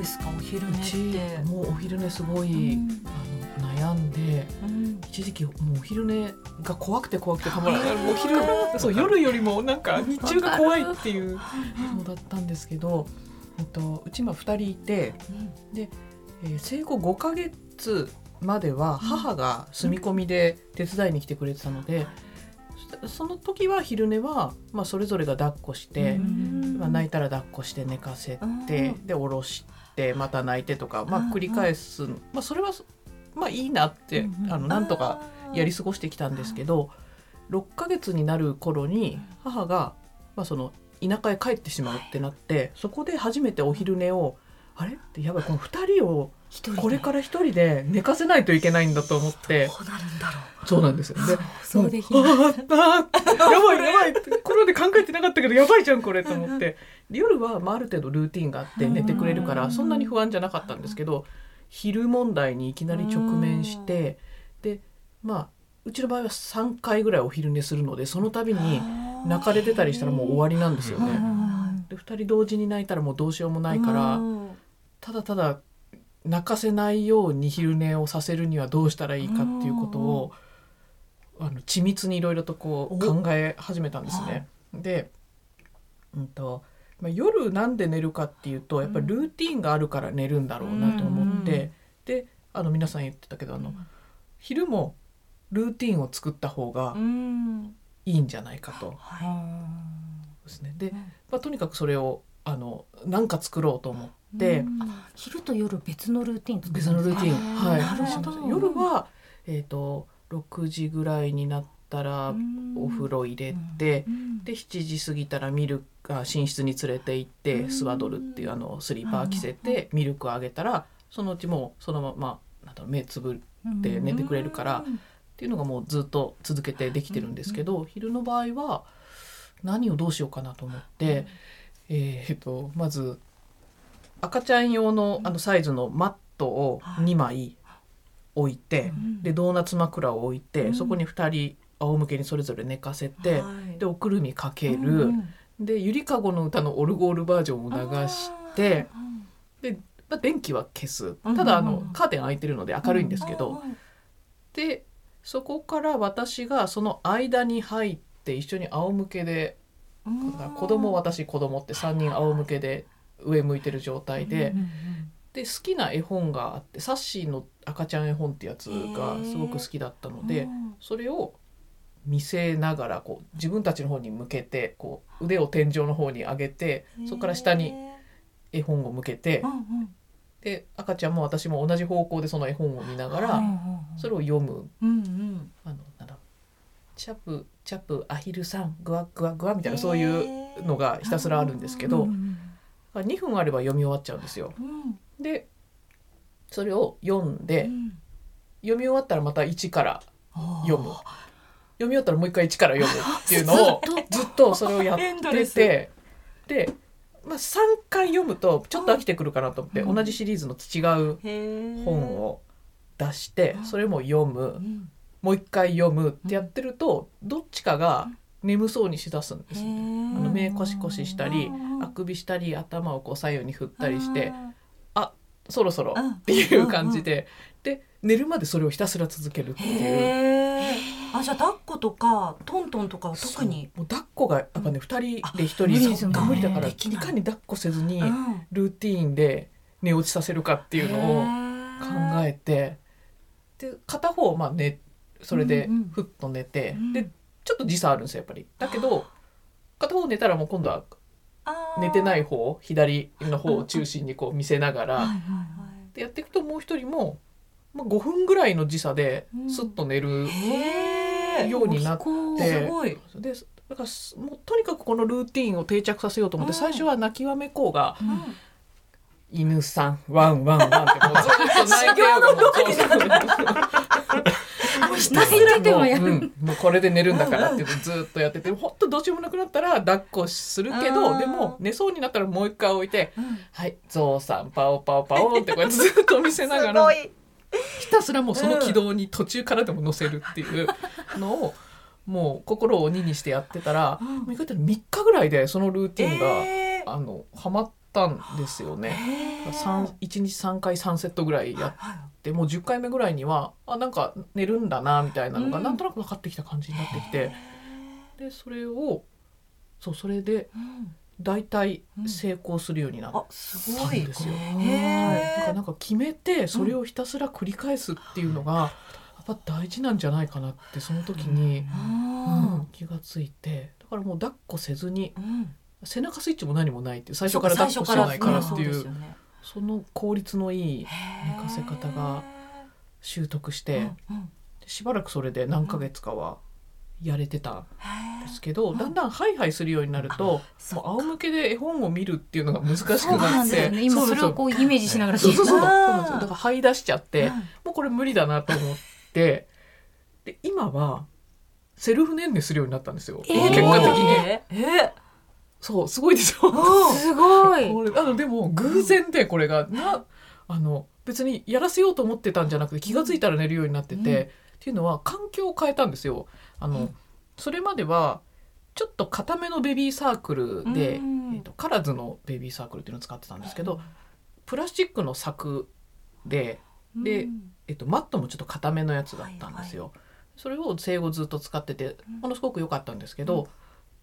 ですか？お昼寝うちって。もうお昼寝すごい、うん。あの悩んでうん。一時期もうお昼寝が怖くて怖くてたまらないお昼そう夜よりもなんか日中が怖いっていうのだったんですけど、えっと、うち今2人いて、えー生後5ヶ月までは母が住み込みで手伝いに来てくれてたので、そその時は昼寝は、まあ、それぞれが抱っこして、うんまあ、泣いたら抱っこして寝かせて、うん。で下ろしてまた泣いてとか、まあうん、繰り返す、まあ、それはまあいいなって、あのなんとかやり過ごしてきたんですけど6ヶ月になる頃に母が、まあ、その田舎へ帰ってしまうってなってそこで初めてお昼寝をあれ？ってやばいこの2人をこれから1人で寝かせないといけないんだと思ってどうなるんだろう。そうなんですよ。でそうできもうない。あーあーやばいやばい。これまで考えてなかったけどやばいじゃんこれと思って。で夜はまあある程度ルーティンがあって寝てくれるかうんらそんなに不安じゃなかったんですけど昼問題にいきなり直面してでまあうちの場合は3回ぐらいお昼寝するのでその度に泣かれてたりしたらもう終わりなんですよね。んで2人同時に泣いたらもうどうしようもうんないからうんただただ泣かせないように昼寝をさせるにはどうしたらいいかっていうことをあの緻密にいろいろとこうお。考え始めたんですね。で、うんとまあ、夜なんで寝るかっていうとやっぱりルーティンがあるから寝るんだろうなと思って、うんであの皆さん言ってたけどあの昼もルーティンを作った方がうん。いいんじゃないかと。はい。ですね。でうん、まあ、とにかくそれをあのなんか作ろうと思っ昼と夜別のルーティン別のルーティン、はい、なるほど。夜は、えー、と6時ぐらいになったらお風呂入れて、うん。で7時過ぎたらミルクあ寝室に連れて行って、うん。スワドルっていうあのスリーパー着せて、ミルクあげたらそのうちもうそのままなんだろう目つぶるって寝てくれるからっていうのがもうずっと続けてできてるんですけど、昼の場合は何をどうしようかなと思って、えー、とまず赤ちゃん用のあのサイズのマットを2枚置いて、うん。でドーナツ枕を置いて、うん。そこに2人仰向けにそれぞれ寝かせて、はい。でおくるみかける、うんでゆりかごの歌のオルゴールバージョンを流してで、まあ、電気は消す。うんただあのうんカーテン開いてるので明るいんですけど、でそこから私がその間に入って一緒に仰向けで子供私子供って3人仰向けで上向いてる状態で。で好きな絵本があってサッシーの赤ちゃん絵本ってやつがすごく好きだったのでうん。それを見せながらこう自分たちの方に向けてこう腕を天井の方に上げてそこから下に絵本を向けてで赤ちゃんも私も同じ方向でその絵本を見ながうんらそれを読む。あのなんだチャプチャプアヒルさんグワグワグワみたいなそういうのがひたすらあるんですけどうん2分あれば読み終わっちゃうんですよ。うん。でそれを読んでうん。読み終わったらまた1から読む。読み終わったらもう一回1から読むっていうのをずっと。それをやっててで、まあ、3回読むとちょっと飽きてくるかなと思ってうん。同じシリーズの違う本を出してそれも読うむん。もう一回読むってやってるとどっちかが眠そうにしだすんですへね。ー。あの目コシコシしたりうんあくびしたり頭をこう左右に振ったりしてあそろそろうん。っていう感じで。で寝るまでそれをひたすら続けるってーいう。あじゃあ抱っことかトントンとかは特に？もう抱っこがやっぱね2人で1無理で無理だからい。かに抱っこせずにうん。ルーティーンで寝落ちさせるかっていうのを考えてで片方まあ寝それでふっと寝てうん。でちょっと時差あるんですよやっぱり。だけど片方寝たらもう今度は寝てない方左の方を中心にこう見せながらでやっていくともう一人も、まあ、5分ぐらいの時差でうん。スッと寝る。ようになってすごい、でだからすもうとにかくこのルーティンを定着させようと思って、うん。最初は泣きわめこうがうん「犬さんワンワンワン」ってもうずっと泣いてよ もうそうん、もうこれで寝るんだからってずっとやってて本当どうしようもなくなったら抱っこするけうんどでも寝そうになったらもう一回置いてうん「はいゾウさんパオパオパオ」ってこうやってずっと見せながら い。ひたすらもうその軌道に途中からでも乗せるっていうのをもう心を鬼にしてやってたらうん。もう意外と3日ぐらいでそのルーティンが、えー。あのハマったんですよね。へ三1日3回3セットぐらいやっはいてもう10回目ぐらいにはあなんか寝るんだなみたいなのがうん。なんとなく分かってきた感じになってきて、でそれをそうそれでうん。大体成功するようになったごい。んですよ。へはい、なんかなんか決めてそれをひたすら繰り返すっていうのが、やっぱ大事なんじゃないかなってその時に、うん。気がついて。だからもう抱っこせずにうん。背中スイッチも何もないっていう最初から抱っこしないからっていうその効率のいい寝かせ方が習得して、しばらくそれで何ヶ月かはやれてたんですけど、だんだんハイハイするようになるともう仰向けで絵本を見るっていうのが難しくそうななってんですよ。ね。今それをこうイメージしながらそうそうそう。だから這い出しちゃって、うん。もうこれ無理だなと思ってで今はセルフ年齢するようになったんですよ、えー。結果的に。ええそうすごいでしょ。うんすごい。これあのでも偶然でこれがなあの別にやらせようと思ってたんじゃなくて気が付いたら寝るようになってて、うん。っていうのは環境を変えたんですよ。あの、うん。それまではちょっと固めのベビーサークルで、うん。えー、とカラズのベビーサークルっていうのを使ってたんですけど、プラスチックの柵で、でうん。えー、とマットもちょっと固めのやつだったんですよ。それを生後ずっと使っててものすごく良かったんですけど、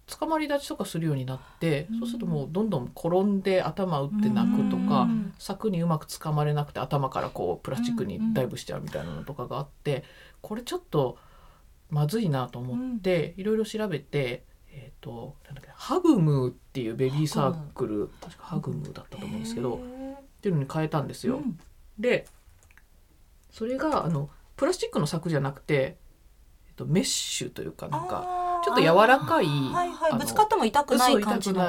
捕まり立ちとかするようになって、うん。そうするともうどんどん転んで頭打って泣くとか、うん。柵にうまく掴まれなくて頭からこうプラスチックにダイブしちゃうみたいなのとかがあって、これちょっとまずいなと思っていろいろ調べて、えー、となんだっけハグムーっていうベビーサークル確かハグムーだったと思うんですけど、っていうのに変えたんですよ。うん。でそれがあのプラスチックの柵じゃなくて、えっと、メッシュというかなんかちょっと柔らかいはいはいぶつかっても痛くない感じの。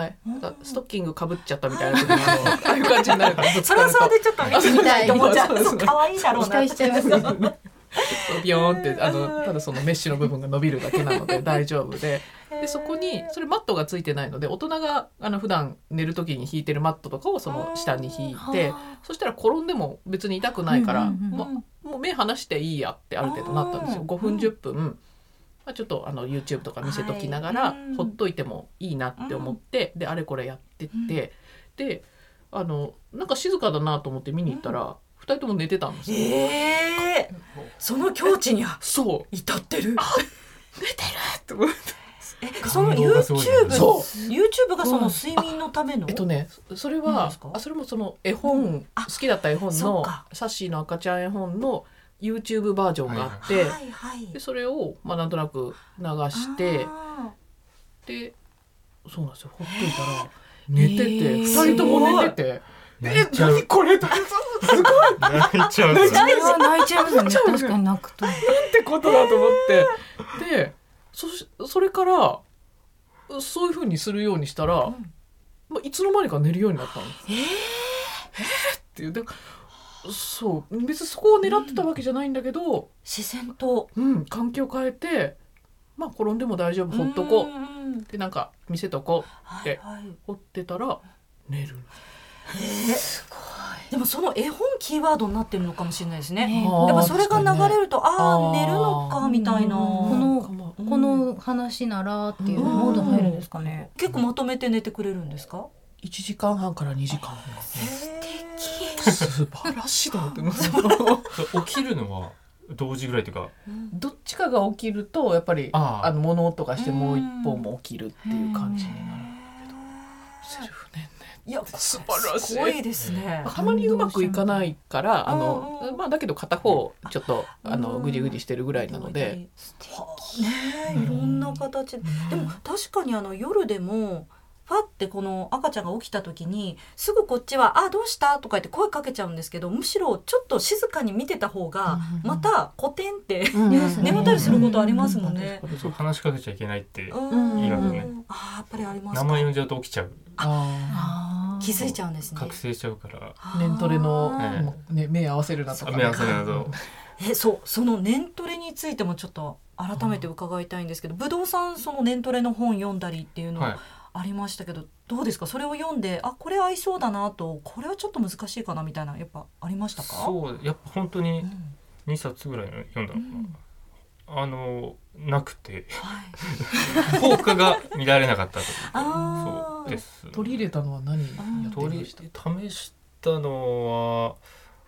ストッキングかぶっちゃったみたいなあのああいう感じになる。か らそれはそれでちょっと見てみたいと思っちゃそう可愛いだろうな。期待しちゃいますね。ビヨーンってあのただそのメッシュの部分が伸びるだけなので 大丈夫で。でそこにそれマットがついてないので大人があの普段寝る時に引いてるマットとかをその下に引いてそしたら転んでも別に痛くないから、もう目離していいやってある程度なったんですよ。あー。5分10分、まあ、ちょっとあの YouTube とか見せときながら、はいうん。ほっといてもいいなって思って、であれこれやってって、であのなんか静かだなと思って見に行ったら、二人とも寝てたんですよ。ええその境地には そう。至ってる。って思って。えその YouTube そう。YouTube がその睡眠のためのえっとねそれ何はあそれもその絵本、あ好きだった絵本のサッシーの赤ちゃん絵本の YouTube バージョンがあって、はいはい。でそれをまあなんとなく流してあでそうなんですよ。ほっといたら寝てて、へー。二人とも寝てて「え泣いちゃう。何これ?」って泣いちゃう。それは泣いちゃいますよね。確かに泣くと。ってことだと思って。でそしそれからそういうふうにするようにしたら、ん。まあ、いつの間にか寝るようになったんです。えー、っていう。でそう。別にそこを狙ってたわけじゃないんだけど、自然と。うん。環境変えてまあ転んでも大丈夫。ほっとこう。んうんうん。うでなんか見せとこう。はいはい。ほってたら寝る。でもその絵本キーワードになってるのかもしれないですね。ねあーやっぱそれが流れるとああーあ寝るのかみたいな。このこの話ならっていうモードに入るんですかね。結構まとめて寝てくれるんですか？1時間半から2時間素素晴らしいと思って。ま す起きるのは同時ぐらいというか。どっちかが起きるとやっぱりあの物音がしてもう一方も起きるっていう感じになるセルフ年いや素晴らしいすごいですね。齢たまにうまくいかないからあのまあだけど片方ちょっとあのぐじぐじしてるぐらいなので。はあねえいろんな形。ででも確かにあの夜でもファってこの赤ちゃんが起きた時にすぐこっちは「あどうした?」とか言って声かけちゃうんですけどむしろちょっと静かに見てた方がうんまたコテンってうん 眠ったりすることありますもんね。そう話しかけちゃいけないってうん。言いますねあーやっぱりありますか？名前呼んじゃうと起きちゃう。あ気づいちゃうんですね。覚。醒しちゃうから。ー。年トレのね目合わせるなとか。目合わせるなと。えそうその年トレについてもちょっと改めて伺いたいんですけど武道さんその年トレの本読んだりっていうのはいありましたけど、どうですか？それを読んであこれ合いそうだなとこれはちょっと難しいかなみたいなやっぱありましたか？そうやっぱ本当にうん。2冊ぐらいの読んだのかな。あのなくて。はい、効果が見られなかったと あー。そうです。取り入れたのは何やって取りました？試したのは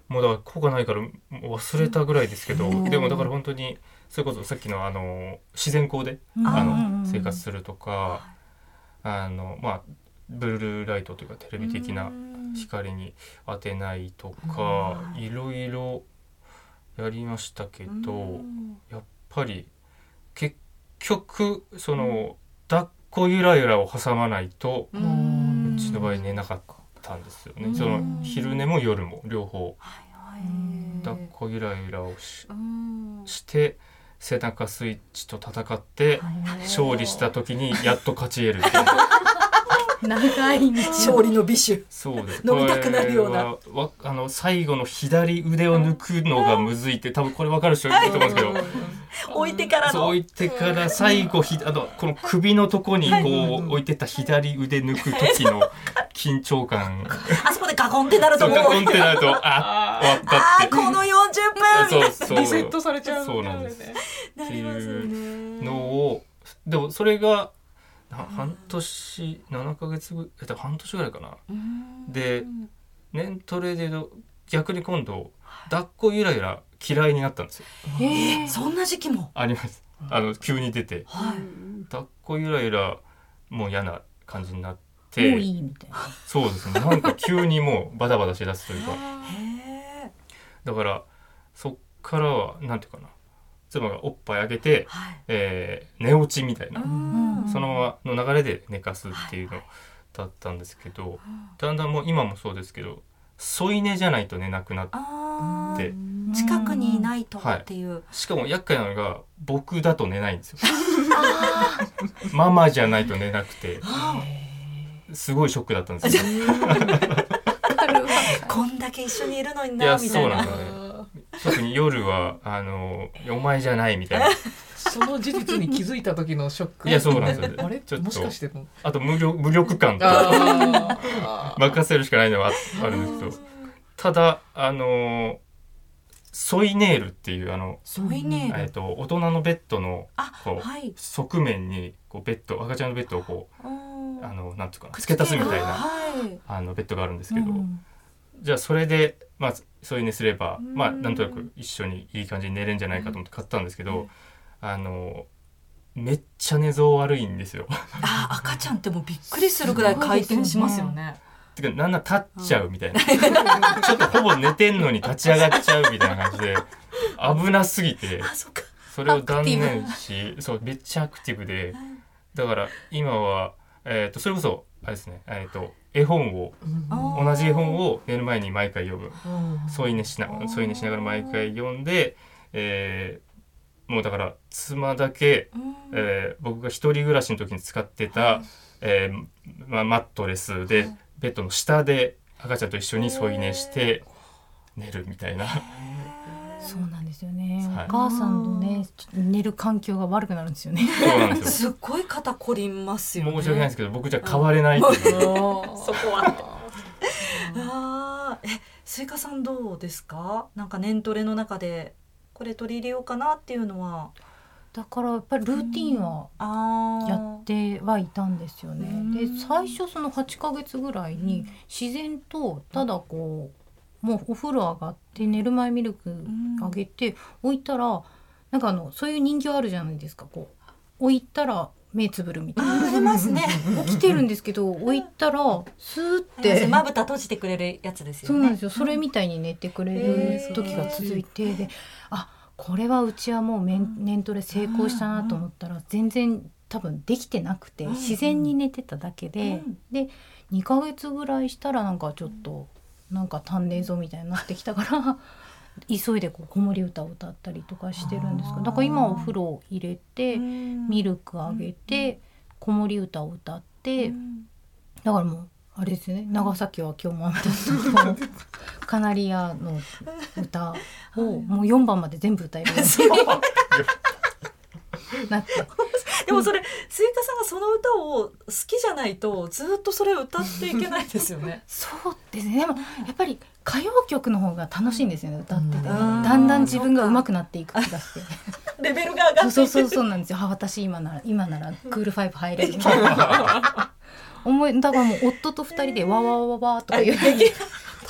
もうだから効果ないから忘れたぐらいですけど、うん。でもだから本当にそれこそさっきのあの自然光で、うん。あうんうんの生活するとか、あのまあブルーライトというかテレビ的な光に当てないとか、い。ろいろやりましたけど、やっぱり結局その、抱っこゆらゆらを挟まないとうちの場合寝なかったんですよね。うん。その昼寝も夜も両方抱っこゆらゆらをしうん。して背中スイッチと戦ってはい勝利した時にやっと勝ち得るっていう長い道勝利の美酒。そうです。飲みたくなるような。わあの最後の左腕を抜くのがむずいって多分これ分かる人いると思うんですけど。置いてからの。そう置いてから最後ひあのこの首のとこにこう置いてた左腕抜く時の緊張感。あそこでガコンってなるともう。ガコンってなるとあ 終わったあって。ーこの40分。そうそう。リセットされちゃうそうなんです。ねなりますよね。のをでもそれがな半年7ヶ月ぐえっと半年ぐらいかな。うん。で年トレでの逆に今度抱っこゆらゆら嫌いになったんですよ。えーそんな時期も？あります。あの急に出て。はい。抱っこゆらゆらもう嫌な感じになっもうていいみたいな。そうですね。なんか急にもうバタバタしだすというか。へえだからそっからはなんていうかな妻がおっぱいあげて、はい。えー寝落ちみたいな、うん。そのままの流れで寝かすっていうのだったんですけど、だんだんもう今もそうですけど添い寝じゃないと寝なくなって近くにいないとっていう。しかも厄介なのが僕だと寝ないんですよ。ママじゃないと寝なくて。すごいショックだったんですよ。こんだけ一緒にいるのにいやなみたいな。そうなんだね特に夜はあのお前じゃないみたいな。その事実に気づいた時のショック。いやそうなんですよ。あれ？ちょっと。もしかしてもあと無力無力感と。任せるしかないのはああるんですけど。ただあのソイネールっていうあの、添いねえっと大人のベッドのあこうはい。側面にこうベッド赤ちゃんのベッドをこうんうあのなんていうかな付け足すみたいなはいあのベッドがあるんですけど、うんじゃあそれでまあ添い寝すれば、うん。まあなんとなく一緒にいい感じに寝れるんじゃないかと思って買ったんですけど、あのめっちゃ寝相悪いんですよ。あ赤ちゃんってもうびっくりするぐらい回転しますよね。てかなんなら立っちゃうみたいな、ちょっとほぼ寝てんのに立ち上がっちゃうみたいな感じで危なすぎて。あそれを断念しそうめっちゃアクティブで。だから今は、えー、とそれこそあれですね、えー、と絵本を同じ絵本を寝る前に毎回読む。添い寝しな添い寝しながら毎回読んで、えーもうだから妻だけ、うん。えー僕が一人暮らしの時に使ってた、えーまあ、マットレスで、ベッドの下で赤ちゃんと一緒に添い寝して寝るみたいな。そうなんですよね、はい。お母さんのね寝る環境が悪くなるんですよね。そうなんですよ。すっごい肩こりますよね。申し訳ないですけど僕じゃ変われないっていう。そこは。あー。えスイカさんどうですか？なんかネントレの中でこれ取り入れようかなっていうのは。だからやっぱりルーティンはやってはいたんですよね。うん。で最初その8ヶ月ぐらいに自然とただこうもうお風呂上がって寝る前ミルクあげて置いたらなんかあのそういう人形あるじゃないですかこう。置いたら目つぶるみたいな。ありますね。起きてるんですけど置いたらスーって。まぶた閉じてくれるやつですよね。そうなんですよ。それみたいに寝てくれる時が続いてであこれはうちはもうメン年トレ成功したなと思ったら全然多分できてなくてうん。自然に寝てただけでうん。で2ヶ月ぐらいしたらなんかちょっとなんか足んねえぞみたいになってきたから 急いでこう子守歌を歌ったりとかしてるんですけどだから今お風呂入れてミルクあげて子守歌を歌ってだからもうあれですよね長崎は今日も雨だったと カナリアの歌を もう4番まで全部歌えるようになってでもそれスイカさんがその歌を好きじゃないとずっとそれを歌っていけないですよね。そうですね。でもやっぱり歌謡曲の方が楽しいんですよね歌ってて。うんだんだん自分が上手くなっていく気がして。レベルが上がってそうそうそうなんですよ。あ私今なら今ならクールファイブ入れるみたいな。思いだからもう夫と二人でわわわわわとか言って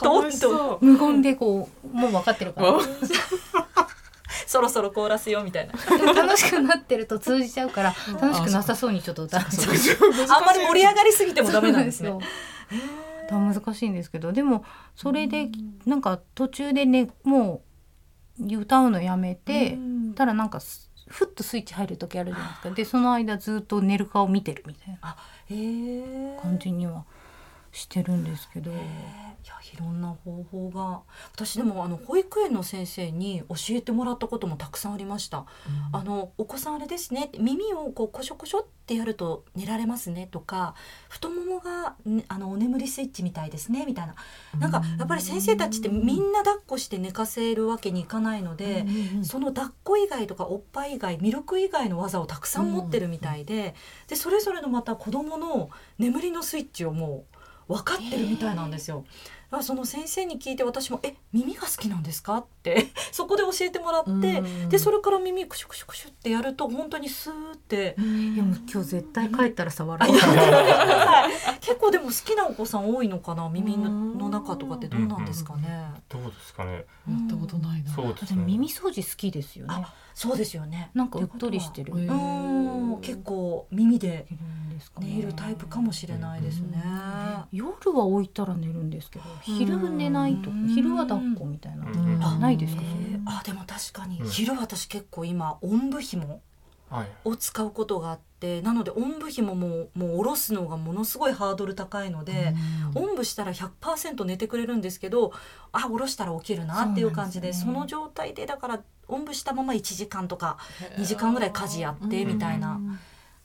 どんどん無言でこうもう分かってるからそろそろコーラスよみたいな。楽しくなってると通じちゃうから楽しくなさそうにちょっと歌うあんまり盛り上がりすぎてもダメなんですね。難しいんですけどでもそれでなんか途中でねもう歌うのやめてうん。たらなんかすふっとスイッチ入る時あるじゃないですかでその間ずっと寝る顔見てるみたいなへえ感じにはしてるんですけど。いやいろんな方法が。私でもあの保育園の先生に教えてもらったこともたくさんありました。あのお子さんあれですね。耳をこうコショコショってやると寝られますねとか太ももが、ね、あのお眠りスイッチみたいですねみたいな。なんかやっぱり先生たちってみんな抱っこして寝かせるわけにいかないので、その抱っこ以外とかおっぱい以外ミルク以外の技をたくさん持ってるみたいで,、でそれぞれのまた子どもの眠りのスイッチをもう分かってるみたいなんですよ。だからその先生に聞いて私も「え耳が好きなんですか?」って そこで教えてもらってでそれから耳クシュクシュクシュってやると本当にスーっていやもう今日絶対帰ったら触らあない 結構でも好きなお子さん多いのかな？耳のの中とかってどうなんですかね？どうですかね？やったことないな。そうですね。耳掃除好きですよねあそうですよね。なんかうっとりしてる。結構耳で寝るタイプかもしれないですね。夜は置いたら寝るんですけど昼寝ないとうん。昼は抱っこみたいな。うん。あないですか？あでも確かにうん。昼私結構今おんぶ紐はい。を使うことがあってなのでおんぶ紐ももう下ろすのがものすごいハードル高いので、おんぶしたら100%寝てくれるんですけどあ下ろしたら起きるなっていう感じでそねの状態でだからおんぶしたまま1時間とか2時間ぐらい家事やってみたいな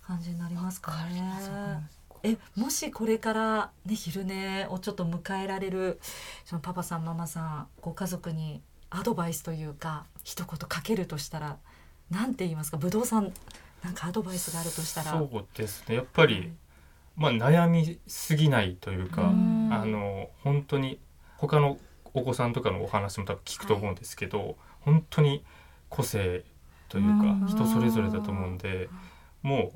感じになりますかね。えもしこれから、ね、昼寝をちょっと迎えられるそのパパさんママさんご家族にアドバイスというか一言かけるとしたらなんて言いますか？ぶどうさんなんかアドバイスがあるとしたら。そうですね。やっぱりまあ悩みすぎないというか、うん。あの本当に他のお子さんとかのお話も多分聞くと思うんですけど、本当に個性というかうん。人それぞれだと思うんで、も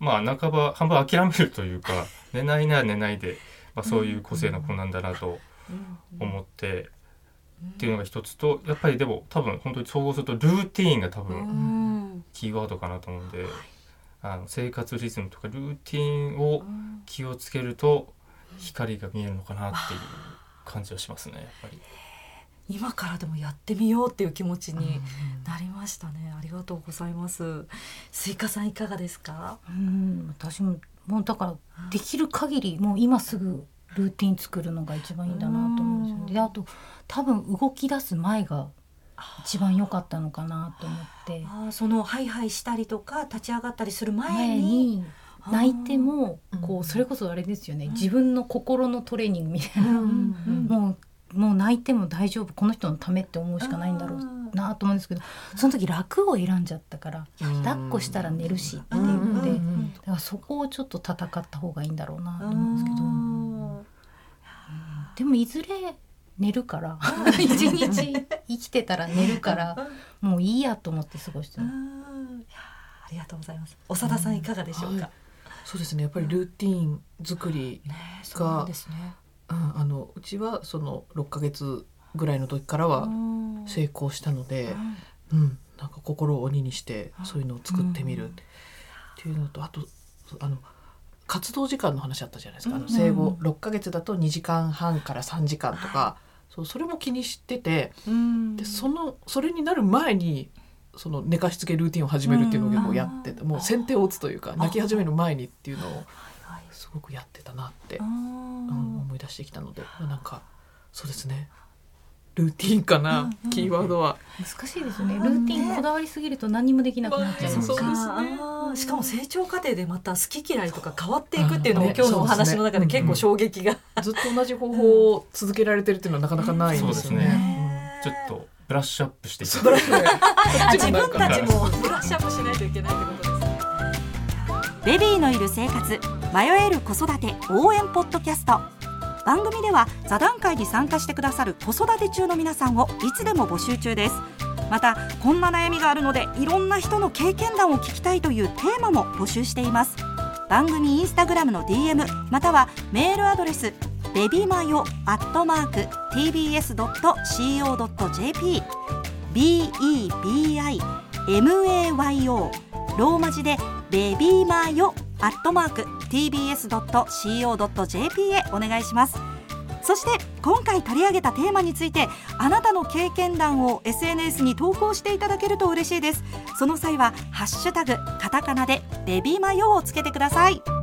うまあ半ば半分諦めるというか 寝ないなら寝ないで、まあ、そういう個性の子なんだなとうん。思ってっていうのが一つとやっぱりでも多分本当に総合するとルーティーンが多う分んキーワードかなと思うんで、あの生活リズムとかルーティーンを気をつけると光が見えるのかなっていう感じはしますねやっぱり。今からでもやってみようっていう気持ちになりましたね。ありがとうございます。スイカさんいかがですか？うん私ももうだからできる限りもう今すぐルーティン作るのが一番いいんだなと思うんですよね。であと多分動き出す前が一番良かったのかなと思って。あーそのハイハイしたりとか立ち上がったりする前前にに泣いてもうん。こうそれこそあれですよね。自分の心のトレーニングみたいな。うん。うん。もうもう泣いても大丈夫。この人のためって思うしかないんだろうなと思うんですけど。その時楽を選んじゃったから抱っこしたら寝るしっていうのでうん。うん。うん。だからそこをちょっと戦った方がいいんだろうなとう思うんですけど。ん。でもいずれ寝るから。一日生きてたら寝るからもういいやと思って過ごしてありがとうございます。長田さんいかがでしょうか？そうですねやっぱりルーティーン作り、ねそうですね。うん、あのうちはその6ヶ月ぐらいの時からはうん。成功したので、うんうん、なんか心を鬼にしてうんそういうのを作ってみるっていうのとあとあの活動時間の話あったじゃないですか、あのうん。生後6ヶ月だと2時間半から3時間とか、そうそれも気にしててうん。でそのそれになる前にその寝かしつけルーティンを始めるっていうのを結構やってて、うんもう先手を打つというか泣き始める前にっていうのをはいすごくやってたなって、ううんん思い出してきたのでなんかそうですねルーティンかな、うんうん。キーワードは。難しいですよね。ルーティンこだわりすぎると何もできなくなっちゃいます。そうですね。あーしかも成長過程でまた好き嫌いとか変わっていくっていうのもうん。ね今日のお話の中で結構衝撃が。ずっと同じ方法を続けられてるっていうのはなかなかないんですよそうですね。ちょっとブラッシュアップしていき素晴らしい。あ自分たちもブラッシュアップしないといけないってことです。ね。ベビーのいる生活迷える子育て応援ポッドキャスト番組では座談会に参加してくださる子育て中の皆さんをいつでも募集中です。またこんな悩みがあるのでいろんな人の経験談を聞きたいというテーマも募集しています。番組インスタグラムの DM またはメールアドレスベビマヨアットマーク tbs.co.jp bebimayo ローマ字でベビーマヨアットマーク tbs.co.jp へお願いします。そして今回取り上げたテーマについてあなたの経験談を SNS に投稿していただけると嬉しいです。その際はハッシュタグカタカナでベビーマヨをつけてください。